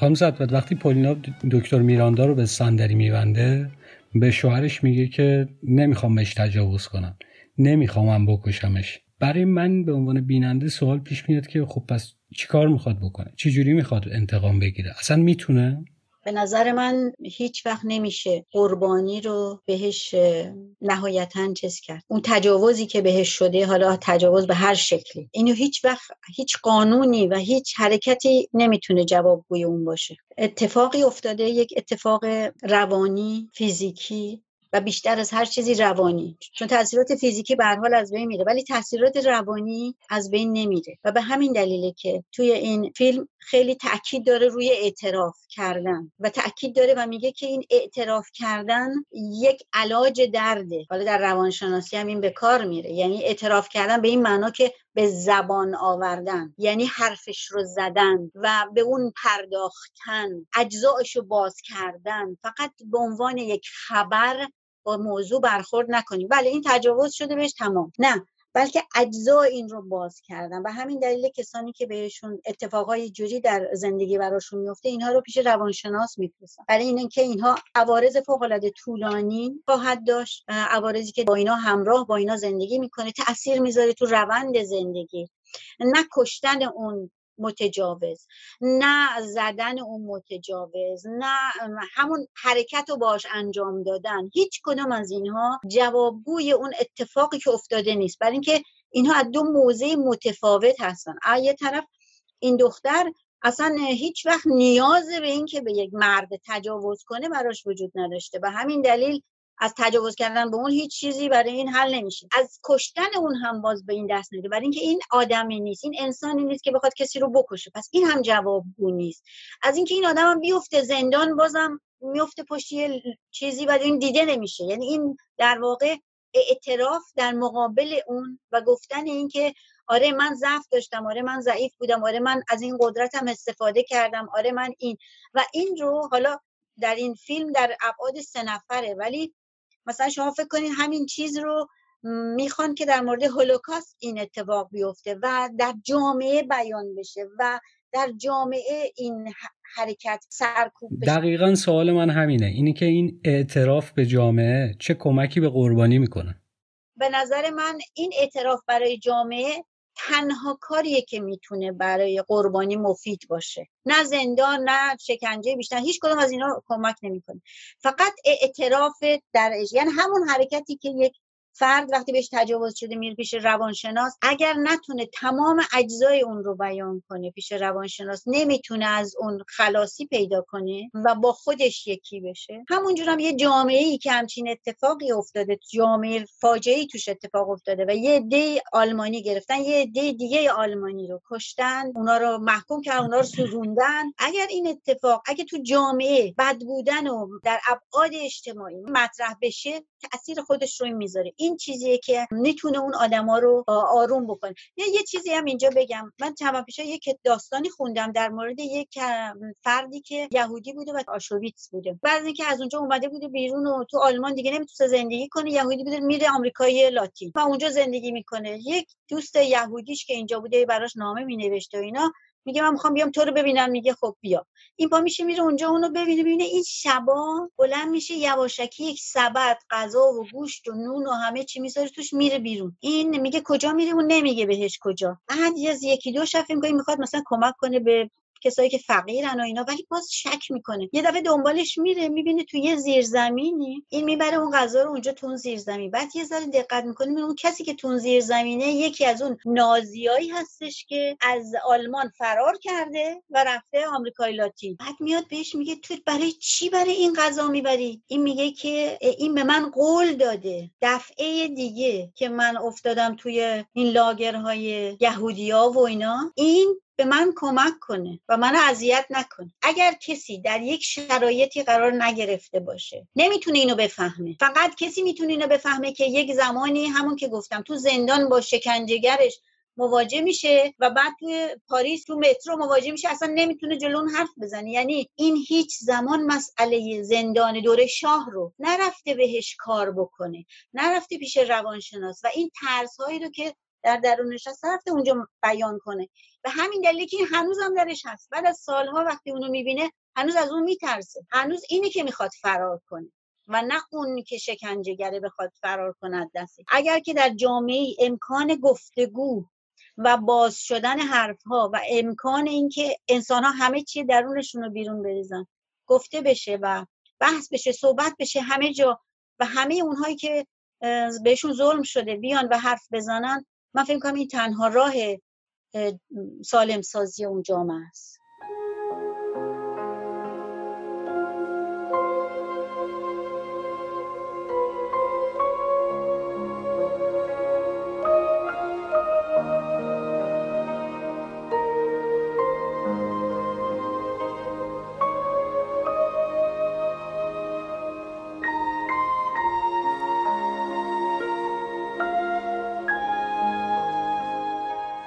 خانم صدبت وقتی پولینا دکتر میراندا رو به صندلی میبنده به شوهرش میگه که نمی‌خوام بهش تجاوز کنم نمی‌خوام من بکشمش برای من به عنوان بیننده سوال پیش میاد که خب پس چیکار می‌خواد بکنه؟ چه جوری می‌خواد انتقام بگیره؟ اصلا می‌تونه؟ به نظر من هیچ وقت نمیشه قربانی رو بهش نهایتا چیز کرد. اون تجاوزی که بهش شده حالا تجاوز به هر شکلی. اینو هیچ وقت هیچ قانونی و هیچ حرکتی نمی‌تونه جوابگوی اون باشه. اتفاقی افتاده یک اتفاق روانی فیزیکی و بیشتر از هر چیزی روانی. چون تاثیرات فیزیکی به حال از بین میره ولی تاثیرات روانی از بین نمیره. و به همین دلیله که توی این فیلم خیلی تاکید داره روی اعتراف کردن. و تاکید داره و میگه که این اعتراف کردن یک علاج درده. حالا در روانشناسی هم این به کار میره. یعنی اعتراف کردن به این معنا که به زبان آوردن. یعنی حرفش رو زدن و به اون پرداختن. اجزایش رو باز کردن. فقط به عنوان یک خبر با موضوع برخورد نکنیم. بله این تجاوز شده بهش تمام. نه بلکه اجزا این رو باز کردن. و همین دلیل کسانی که بهشون اتفاقای جوری در زندگی براشون میفته اینها رو پیش روانشناس میفرستن. برای این که اینها عوارض فوق العاده طولانی خواهد داشت عوارضی که با اینا همراه با اینا زندگی می‌کنه تاثیر می‌ذاره تو روند زندگی. نه کشتن اون متجاوز نه زدن اون متجاوز نه همون حرکت رو باش انجام دادن. هیچ کدوم از اینها جوابگوی اون اتفاقی که افتاده نیست. برای اینکه اینها از دو موضع متفاوت هستن. یه طرف این دختر اصلا هیچ وقت نیاز به این که به یک مرد تجاوز کنه براش وجود نداشته. به همین دلیل از تجاوز کردن به اون هیچ چیزی برای این حل نمیشه. از کشتن اون هم باز به این دست نمیده برای اینکه این آدمی نیست این انسانی نیست که بخواد کسی رو بکشه. پس این هم جوابگو نیست. از اینکه این آدم بیفته زندان بازم میفته پشتی چیزی و این دیده نمیشه. یعنی این در واقع اعتراف در مقابل اون و گفتن اینکه آره من ضعف داشتم آره من ضعیف بودم آره من از این قدرتم استفاده کردم آره من این. و این رو حالا در این فیلم در ابعاد سه نفره. ولی مثلا شما فکر کنید همین چیز رو می‌خوان که در مورد هولوکاست این اتفاق بیفته و در جامعه بیان بشه و در جامعه این حرکت سرکوب بشه. دقیقا سوال من همینه. اینی که این اعتراف به جامعه چه کمکی به قربانی می‌کنه؟ به نظر من این اعتراف برای جامعه تنها کاریه که می‌تونه برای قربانی مفید باشه. نه زندان نه شکنجه بیشتر هیچ کدوم از اینا کمک نمی‌کنه. فقط اعتراف در یعنی همون حرکتی که یک فرد وقتی بهش تجاوز شده میره پیش روانشناس اگر نتونه تمام اجزای اون رو بیان کنه پیش روانشناس نمی‌تونه از اون خلاصی پیدا کنه و با خودش یکی بشه. همونجور هم یه جامعه ای که همچین اتفاقی افتاده جامعه فاجعه ای توش اتفاق افتاده و یه عده آلمانی گرفتن یه عده دیگه آلمانی رو کشتن اونا رو محکوم کردن اونا رو سوزوندن. اگر این اتفاق اگه تو جامعه بد بودن و در ابعاد اجتماعی مطرح بشه تاثیر خودش رو می‌ذاره. این چیزیه که می‌تونه اون آدما رو آروم بکنه. یه چیزی هم اینجا بگم. من چند پیش یک داستانی خوندم در مورد یک فردی که یهودی بوده و آشویتس بوده. بعد اینکه از اونجا اومده بوده بیرون و تو آلمان دیگه نمی‌تونه زندگی کنه یهودی بوده میره آمریکای لاتین. و اونجا زندگی می‌کنه. یک دوست یهودیش که اینجا بوده براش نامه مینوشته و اینا. میگه من می‌خوام بیام تو رو ببینم. میگه خب بیا. این پا میشه میره اونجا اونو ببینه. ببینه این شبا بلند میشه یواشکی یک سبد غذا و گوشت و نون و همه چی می‌ذاره توش میره بیرون. این میگه کجا میره اون نمیگه بهش کجا. بعد از یکی دو شب فکر می‌خواد مثلا کمک کنه به کسایی که فقیرن و اینا ولی باز شک می‌کنه. یه دفعه دنبالش میره می‌بینه تو یه زیرزمینی. این می‌بره اون غذا رو اونجا تو اون زیرزمین. بعد یه ذره دقت می‌کنه اون کسی که تو اون زیرزمینه یکی از اون نازیایی هستش که از آلمان فرار کرده و رفته آمریکای لاتین. بعد میاد بهش میگه تو برای چی برای این غذا می‌بری؟ این میگه که این به من قول داده. دفعه دیگه که من افتادم توی این لاگرهای یهودیا و اینا این به من کمک کنه و منو اذیت نکنه. اگر کسی در یک شرایطی قرار نگرفته باشه نمی‌تونه اینو بفهمه. فقط کسی می‌تونه اینو بفهمه که یک زمانی همون که گفتم تو زندان با شکنجهگرش مواجه میشه و بعد توی پاریس تو مترو مواجه میشه اصلا نمی‌تونه جلون حرف بزنه. یعنی این هیچ زمان مسئله زندان دوره شاه رو نرفته بهش کار بکنه نرفته پیش روانشناس. و این ترس هایی رو که در درونش هست رفته اونجا بیان کنه. به همین دلیلی که هنوز هم درش هست. بعد از سالها وقتی اونو می‌بینه هنوز از اون میترسه. هنوز اینه که می‌خواد فرار کنه و نه اون که شکنجهگره بخواد فرار کند دستی اگر که در جامعه امکان گفتگو و باز شدن حرف ها و امکان اینکه انسان ها همه چی درونشون رو بیرون بریزن گفته بشه و بحث بشه صحبت بشه همه جا و همه اونهایی که بهشون ظلم شده بیان و حرف بزنن من فکر کنم این تنها راه سالم سازی اون جامعه است.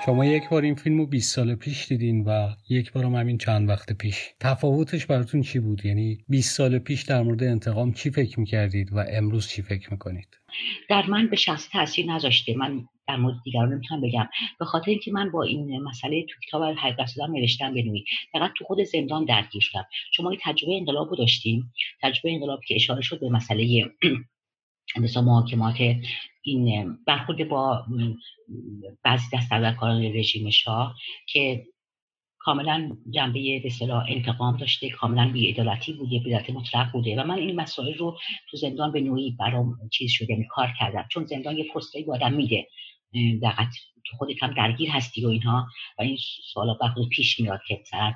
شما یک بار این فیلم رو 20 سال پیش دیدین و یک بار هم همین چند وقت پیش. تفاوتش براتون چی بود؟ یعنی 20 سال پیش در مورد انتقام چی فکر می‌کردید و امروز چی فکر می‌کنید؟ در من به شخص تاثیر نذاشته. من در مورد دیگران نمی‌تونم بگم. به خاطر اینکه من با این مسئله تو کتاب حقیقت شدن نوشتم بنوی فقط تو خود زندان درگیر شدم. شما تجربه انقلاب رو داشتیم تجربه انقلاب که اشاره شد به مسئله مثلا محاکمات این برخورد با بعضی دستاوردکاران رژیم شاه که کاملا جنبه به انتقام داشته کاملا بیعدالتی بوده بیعدالت مطلق بوده و من این مسائل رو تو زندان به نوعی برام چیز شده کار کردم. چون زندان یه فرصتی به آدم میده دقیق تو خودت هم درگیر هستی و اینها و این سوالا خود پیش میاد که مثلا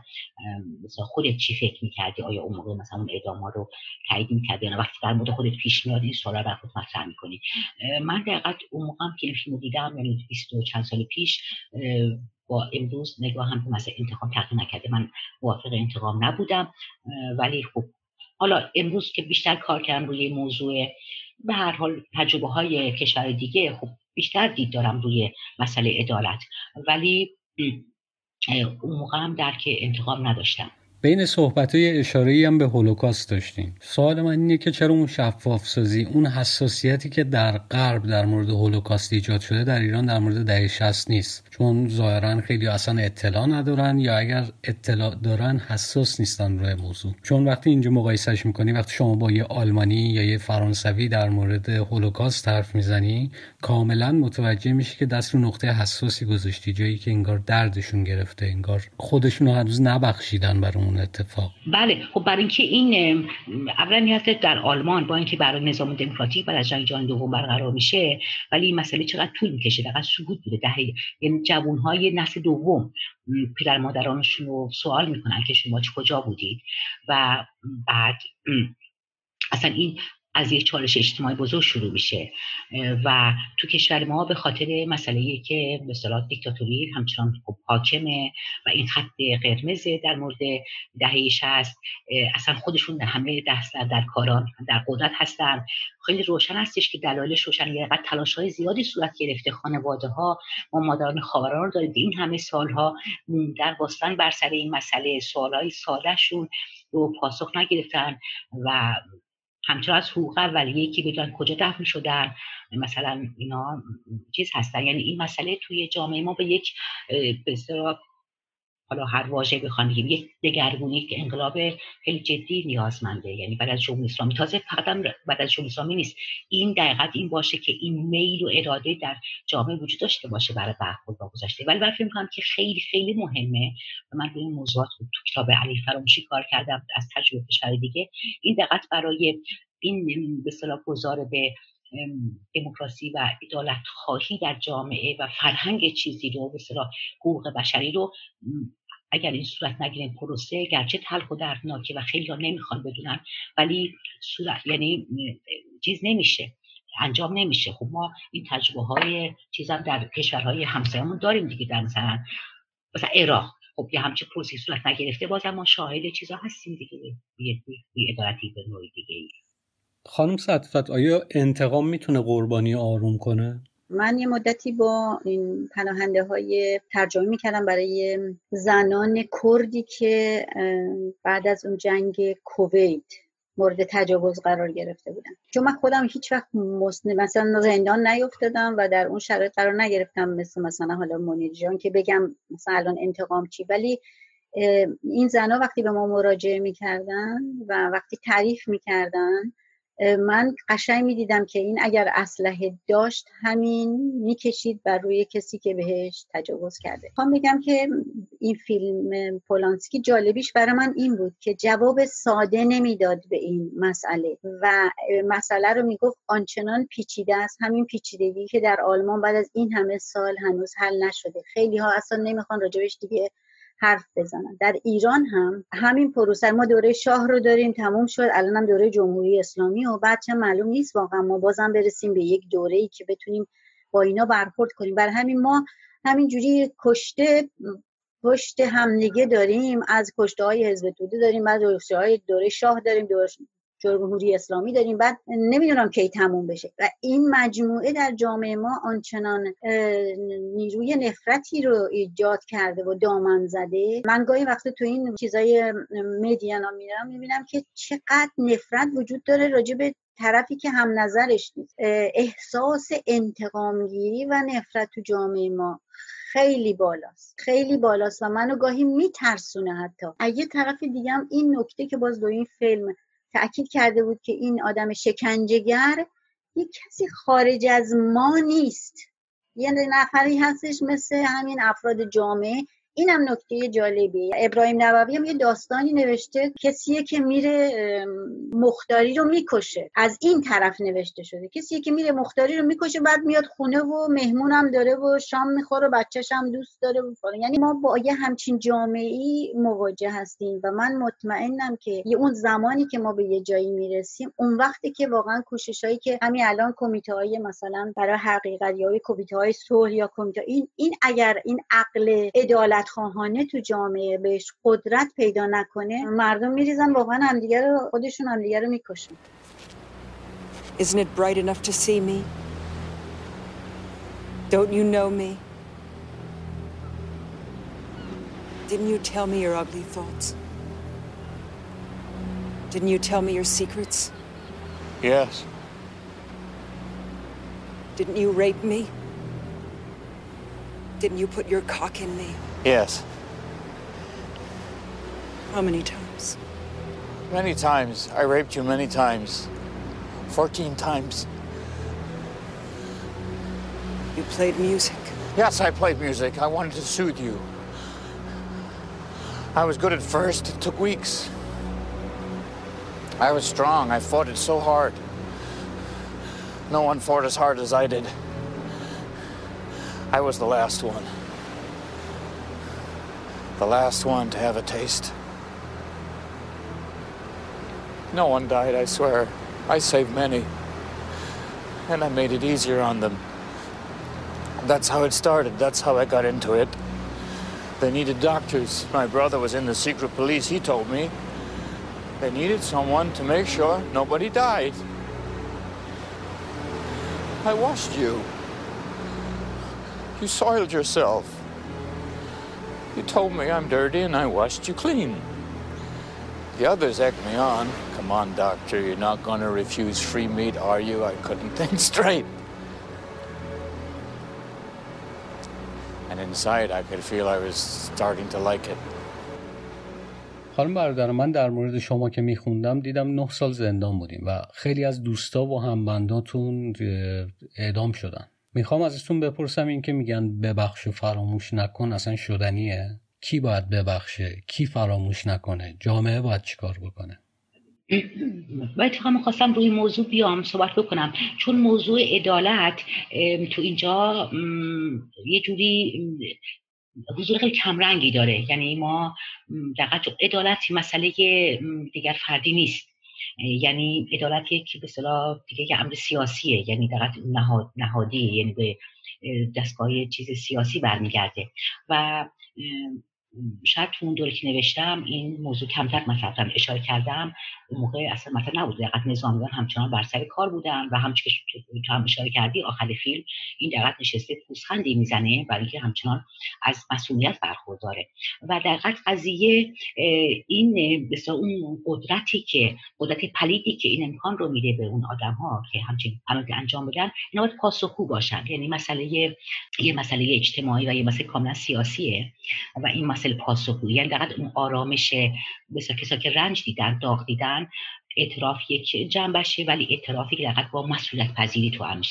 مثلا خودت چی فکر می‌کردی؟ آیا اون موقع مثلا اون اعدام رو تایید می‌کردی یا وقتی در مورد خودت پیش میاد این سوالا بر خود مطرح می‌کنی. من دقیقا اون موقع هم که این فیلم دیدم یعنی 20 و چند سال پیش با امروز نگاه هم به مسئله انتقام تغییر نکرده. من موافق انتقام نبودم ولی خب حالا امروز که بیشتر کار کردم روی موضوع به هر حال تجربه های کشور دیگه خب بیشتر دید دارم روی مسئله عدالت. ولی اون موقع هم درک انتقام نداشتم. بین صحبت های اشاره هم به هولوکاست داشتیم. سوال من اینه که چرا اون شفاف سازی اون حساسیتی که در غرب در مورد هولوکاست ایجاد شده در ایران در مورد دهه 60 نیست؟ چون ظاهرا خیلی اصلا اطلاع ندارن یا اگر اطلاع دارن حساس نیستن روی موضوع. چون وقتی اینجا مقایسهش می‌کنی وقتی شما با یه آلمانی یا یه فرانسوی در مورد هولوکاست حرف می‌زنی کاملا متوجه میشی که دست رو نقطه حساسی گذاشتی جایی که انگار دردشون گرفته انگار خودشون رو هنوز نبخشیدن بر اون اون اتفاق. بله خب برای اینکه این اولا نیاز در آلمان با اینکه برای نظام دموکراتیک بعد از جنگ جهانی دوم برقرار میشه ولی این مسئله چقدر طول می‌کشه؟ دقیقا سقوط بوده. دهه یعنی جوانهای نسل دوم پدر مادرانشون رو سوال می‌کنن که شما کجا بودید؟ و بعد اصلا این از یک چالش اجتماعی بزرگ شروع میشه. و تو کشور ما به خاطر مسئله که به اصطلاح دیکتاتوری همچنان خب حاکمه و این خط قرمز در مورد دهه 60 اصلا خودشون همه دست در کاران در قدرت هستن. خیلی روشن هستش که دلایلش روشن یه تلاش های زیادی صورت گرفته. خانواده ها ما مادران خاوران رو داریم. این همه سالها موندن باستن بر سر این مسئله. سوالای سادهشون رو پاسخ نگرفتن و همچنان از حقوق اولیه که بدون کجا دفن شدن مثلا اینا چیز هستن. یعنی این مسئله توی جامعه ما به یک به حالا هر واژه بگیم یک دگرگونی که انقلاب خیلی جدی نیازمنده. یعنی بعد از جمهوری اسلامی تازه فقط بعد از جمهوری اسلامی نیست. این دقیقت این باشه که این میل و اراده در جامعه وجود داشته باشه برای برخورد با گذشته. ولی برای فکر که خیلی خیلی مهمه و من روی این موضوعات تو کتاب علی فراموشی کار کردم از تجربه کشور دیگه. این دقت برای این به اصطلاح به دموکراسی و عدالت خواهی در جامعه و فرهنگ چیزی رو به حقوق بشری رو اگر این صورت نگیره پروسه گرچه تلخ و دردناکه و خیلی ها نمی‌خوان بدونن ولی صورت یعنی چیز نمیشه انجام نمیشه. خب ما این تجربه های چیزم در کشورهای همسایمون داریم دیگه در مثلا مثلا عراق. خب یه همچه پروسه صورت نگرفته بازم ما شاهد چیزا هستیم دیگه یه عدالتی به نوعی دیگه خانم صدفت آیا انتقام می‌تونه قربانی آروم کنه؟ من یه مدتی با این پناهنده های ترجمه می‌کردم برای زنان کردی که بعد از اون جنگ کویت مورد تجاوز قرار گرفته بودن چون من خودم هیچ وقت مثلا زندان نیفتادم و در اون شرایط قرار نگرفتم مثل مثلا حالا مونیر جان که بگم مثلا الان انتقام چی ولی این زنها وقتی به ما مراجعه می‌کردن و وقتی تعریف می‌کردن من قشنگ می‌دیدم که این اگر اسلحه داشت همین می‌کشید بر روی کسی که بهش تجاوز کرده. خواهم بگم که این فیلم پولانسکی جالبیش برای من این بود که جواب ساده نمی‌داد به این مسئله و مسئله رو می‌گفت آنچنان پیچیده است. همین پیچیدگی که در آلمان بعد از این همه سال هنوز حل نشده. خیلی ها اصلا نمی‌خوان راجبش دیگه حرف بزنن. در ایران هم همین پروسه ما دوره شاه رو داریم تموم شد. الان هم دوره جمهوری اسلامی و بعد چه معلوم نیست واقعا. ما بازم برسیم به یک دوره ای که بتونیم با اینا برخورد کنیم. بر همین ما همینجوری کشته پشت همدیگه داریم. از کشته های حزب توده داریم بعد های دوره شاه داریم جمهوری اسلامی داریم. بعد نمی‌دونم کی تموم بشه. و این مجموعه در جامعه ما آنچنان نیروی نفرتی رو ایجاد کرده و دامن زده. من گاهی وقت تو این چیزای مدیانا میرم می‌بینم که چقدر نفرت وجود داره راجع به طرفی که هم نظرش نیست. احساس انتقامگیری و نفرت تو جامعه ما خیلی بالاست. خیلی بالاست و منو گاهی میترسونه حتی. اگه طرف دیگه هم این نکته که باز دو این فیلم تاکید کرده بود که این آدم شکنجهگر یک کسی خارج از ما نیست. یه نفری هستش مثل همین افراد جامعه این هم نکته جالبی ابراهیم نووی هم یه داستانی نوشته کسیه که میره مختاری رو می‌کشه. از این طرف نوشته شده. کسیه که میره مختاری رو می‌کشه بعد میاد خونه و مهمونم داره و شام می‌خوره بچهش هم دوست داره و یعنی ما با یه همچین جامعه مواجه هستیم و من مطمئنم که یه اون زمانی که ما به یه جایی می‌رسیم اون وقتی که واقعا کوشش هایی که همین الان کمیته های مثلا برای حقیقت یا کمیته های صلح یا کمیته این این اگر این عقل عدالت خواهانه تو جامعه بهش قدرت پیدا نکنه مردم میریزن واقعا همدیگه رو خودشون همدیگه رو می‌کشن Isn't it bright enough to see me? Don't you know me? Didn't you tell me your ugly thoughts? Didn't you tell me your secrets? Yes. Didn't you rape me? Didn't you put your cock in me? Yes. How many times? Many times. I raped you many times. 14 times. You played music? Yes, I played music. I wanted to soothe you. I was good at first. It took weeks. I was strong. I fought it so hard. No one fought as hard as I did. I was the last one. The last one to have a taste. No one died, I swear. I saved many. And I made it easier on them. That's how it started. That's how I got into it. They needed doctors. My brother was in the secret police, he told me. They needed someone to make sure nobody died. I washed you. You soiled yourself. You told me I'm dirty and I washed you clean. The others egged me on. Come on, doctor, you're not going to refuse free meat, are you? I couldn't think straight. And inside, I could feel I was starting to like it. خانم برادر من در مورد شما که میخوندم دیدم نه سال زندان بودیم و خیلی از دوستا و همبنداتون اعدام شدن می‌خوام ازتون بپرسم این که میگن ببخش و فراموش نکن اصلا شدنیه؟ کی باید ببخشه؟ کی فراموش نکنه؟ جامعه باید چیکار بکنه؟ و اتفاقا می‌خواستم روی موضوع بیام صحبت بکنم. چون موضوع عدالت تو اینجا یه جوری حضور خیلی کمرنگی داره. یعنی ما دقیقا عدالت مسئله دیگر فردی نیست. یعنی عدالت یک به صلاح دیگه یه امر سیاسیه یعنی دقیقا نهاد، نهادی یعنی به دستگاه چیز سیاسی برمیگرده. و شاید تو اون دوره که نوشتم این موضوع کمتر مطرح اشاره کردم اون موقع اصلا مطرح نبود. دقیقا نظامیان همچنان بر سر کار بودن و همچون که تو هم اشاره کردی آخر فیلم این دقیقا نشسته پوزخندی می‌زنه برای اینکه همچنان از مسئولیت برخورداره. و دقیقا قضیه این مثلا اون قدرتی که قدرت پلیدی که این امکان رو میده به اون آدم ها که همچین عمل انجام بدن اینا باید پاسخگو باشن. یعنی مسئله یه مسئله اجتماعی و یه مسئله کاملا سیاسیه و این مسئله پاسخگویی. یعنی دقیقا اون آرامش مثل کسا که رنج دیدن داغ دیدن اعتراف یک جنبشه ولی اعترافی که دقیقا با مسئولیت پذیری تو هم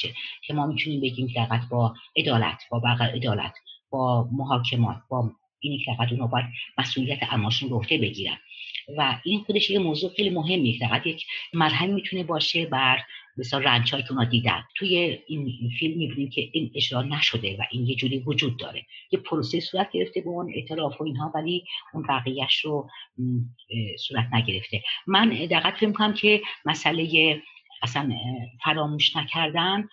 که ما می‌تونیم بگیم دقیقا با عدالت با بغل عدالت با محاکمات با اینی که دقیقا اونو باید مسئولیت اماشون رو بگیرن. و این خودش یه موضوع خیلی مهمیه فقط یک مرحله می‌تونه باشه بر مثلا رنج که دیدن. توی این فیلم می‌بینیم که این اجرا نشده و این یه جوری وجود داره. یه پروسه صورت گرفته به اون اعتراف و اینها ولی اون بقیهش رو صورت نگرفته. من دقیقا فکر کنم که مسئله اصلا فراموش نکردن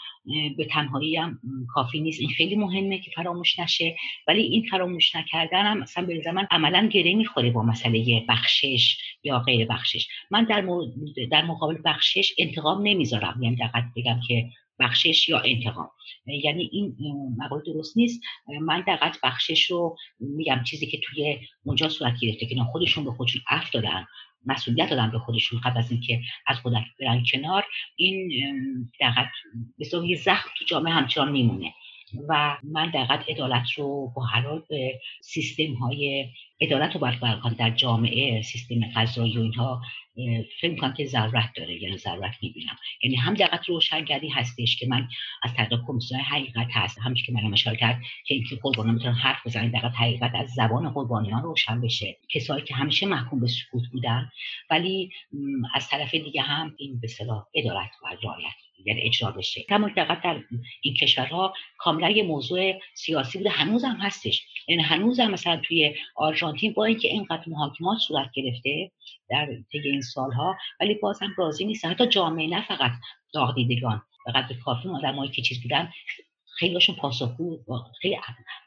به تنهایی هم کافی نیست. این خیلی مهمه که فراموش نشه. ولی این فراموش نکردن هم اصلا به زمان عملا گره می‌خوره با مسئله بخشش یا غیر بخشش. من در, در مقابل بخشش انتقام نمی‌ذارم. یعنی دقیق بگم که بخشش یا انتقام. یعنی این مقاله درست نیست. من دقیق بخشش رو میگم چیزی که توی اونجا صورت گرفته که خودشون به خودشون عفو دادن مسئولیت دادن به خودشون قبل از اینکه از قدرت برن کنار این دقیقا به یه زخم تو جامعه همچنان میمونه. و من دقیقا عدالت رو با هر به سیستم های عدالت رو باید در جامعه سیستم قضایی و اینها فکر می‌کنم که ضرورت داره یعنی ضرورت می‌بینم. یعنی هم دقت روشنگری هستش که من از طریق کمیسیون حقیقت هست همش که من اشاره کرد که اینکه قربانیان می‌تونن حرف بزنن دقت حقیقت از زبان قربانیان روشن بشه. کسایی که همیشه محکوم به سکوت بودن ولی از طرف دیگه هم این به صلاح عدالت و رعایت یعنی اجرا بشه. کما دقت در این کشورها کاملا یه موضوع سیاسی بوده. هنوز هم هستش. یعنی هنوز هم مثلا توی آرژانتین با اینکه اینقدر محاکمات صورت گرفته در طی این سالها ولی باز هم راضی نیستن حتی جامعه نه فقط داغ دیدگان فقط به کافی آدمایی که چیز بودن خیلی هاشون پاسخگو خیلی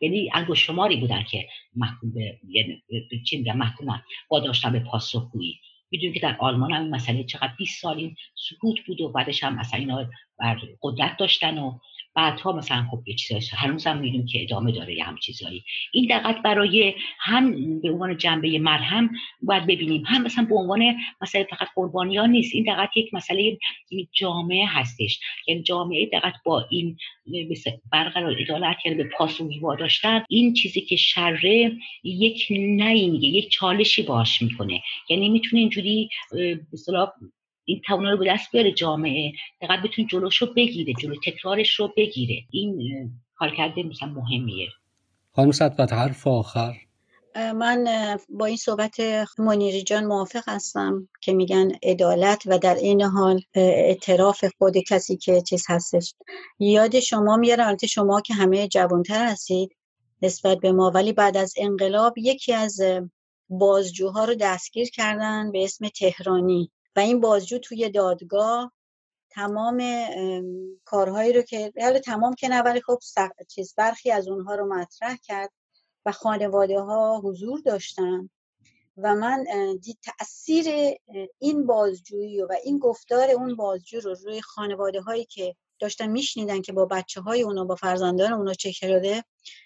یعنی انگشت شماری بودن که محکوم به یعنی چی محکومن. با داشتن به پاسخگویی. می‌دونیم که در آلمان هم مسئله چقدر 20 سال این سکوت بود و بعدش هم مثلا اینا بر قدرت داشتن و بعدها مثلا خب یه چیزایی هنوز هم می‌دونیم که ادامه داره یه هم چیزایی. این دقت برای هم به عنوان جنبه مرهم باید ببینیم. هم مثلا به عنوان مسئله فقط قربانیان نیست. این دقت یک مسئله جامعه هستش. یعنی جامعه دقت با این برقرار عدالت یعنی به پاسخگویی داشتن این چیزی که شره یک نه میگه یک چالشی باش می‌کنه. یعنی می‌تونه اینجوری به این توان رو به دست بیاره جامعه. دقیق بتونه جلوش رو بگیره جلو تکرارش رو بگیره. این کار کرده مثلا مهمیه. خانم صدفت حرف آخر. من با این صحبت منیری جان موافق هستم که میگن عدالت و در این حال اعتراف خود کسی که چیز هستش. یاد شما میارم البته شما که همه جوانتر هستید نسبت به ما ولی بعد از انقلاب یکی از بازجوها رو دستگیر کردن به اسم تهرانی. و این بازجو توی دادگاه تمام کارهایی رو که حالا تمام که نه ولی خب چیز برخی از اونها رو مطرح کرد و خانواده ها حضور داشتن و من دید تاثیر این بازجویی و این گفتار اون بازجو رو روی خانواده هایی که داشتن میشنیدن که با بچه های اونا با فرزندان اونا چه کرده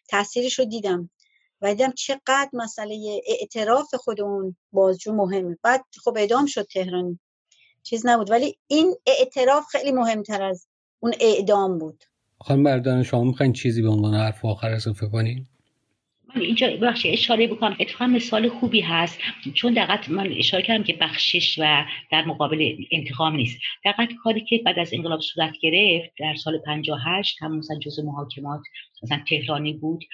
تاثیرش رو دیدم. و دیدم چقدر مسئله اعتراف خود اون بازجو مهمه. بعد خب اعدام شد تهرانی. چیز نبود. ولی این اعتراف خیلی مهمتر از اون اعدام بود. خانم بردان شما می‌خواین چیزی به عنوان حرف آخر اضافه کنین؟ من اینجا بخش اشاره بکنم. اتفاقا مثال خوبی هست. چون دقیقا من اشاره کردم که بخشش و در مقابل انتقام نیست. دقیقا کاری که بعد از انقلاب صورت گرفت در سال 58 هم مثلا جز محاکمات مثلا تهرانی بود.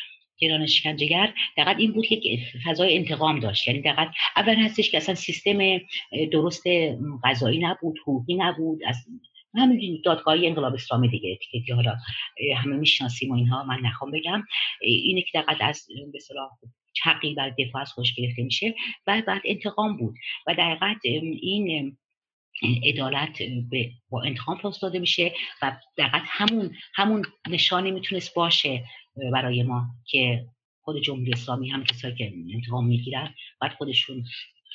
تهران شکنجهگر دقیقا این بود که فضای انتقام داشت. یعنی دقیقا اول هستش که اصلا سیستم درست قضایی نبود حقوقی نبود از همین دادگاهی انقلاب اسلامی دیگه که حالا همه می‌شناسیم و اینها من نخوام بگم. اینه که دقیقا از به چقی بر دفاع از خوش گرفته میشه و بعد انتقام بود. و در این عدالت با انتقام پاس داده میشه و دقیقا همون همون نشانه می‌تونست باشه برای ما که خود جمهوری اسلامی هم کسایی که انتقام می‌گیرن بعد خودشون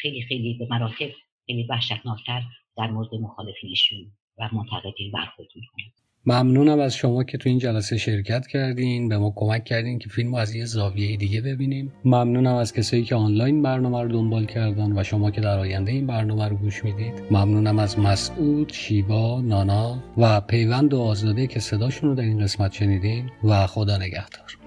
خیلی خیلی به مراتب خیلی وحشتناکتر در مورد مخالفینشون و منتقدین برخورد می‌کنن ممنونم از شما که تو این جلسه شرکت کردین به ما کمک کردین که فیلم از یه زاویه دیگه ببینیم. ممنونم از کسایی که آنلاین برنامه رو دنبال کردن و شما که در آینده این برنامه رو گوش می‌دید. ممنونم از مسعود، شیوا، نانا و پیوند و آزاده که صداشون رو در این قسمت شنیدین و خدا نگهدار.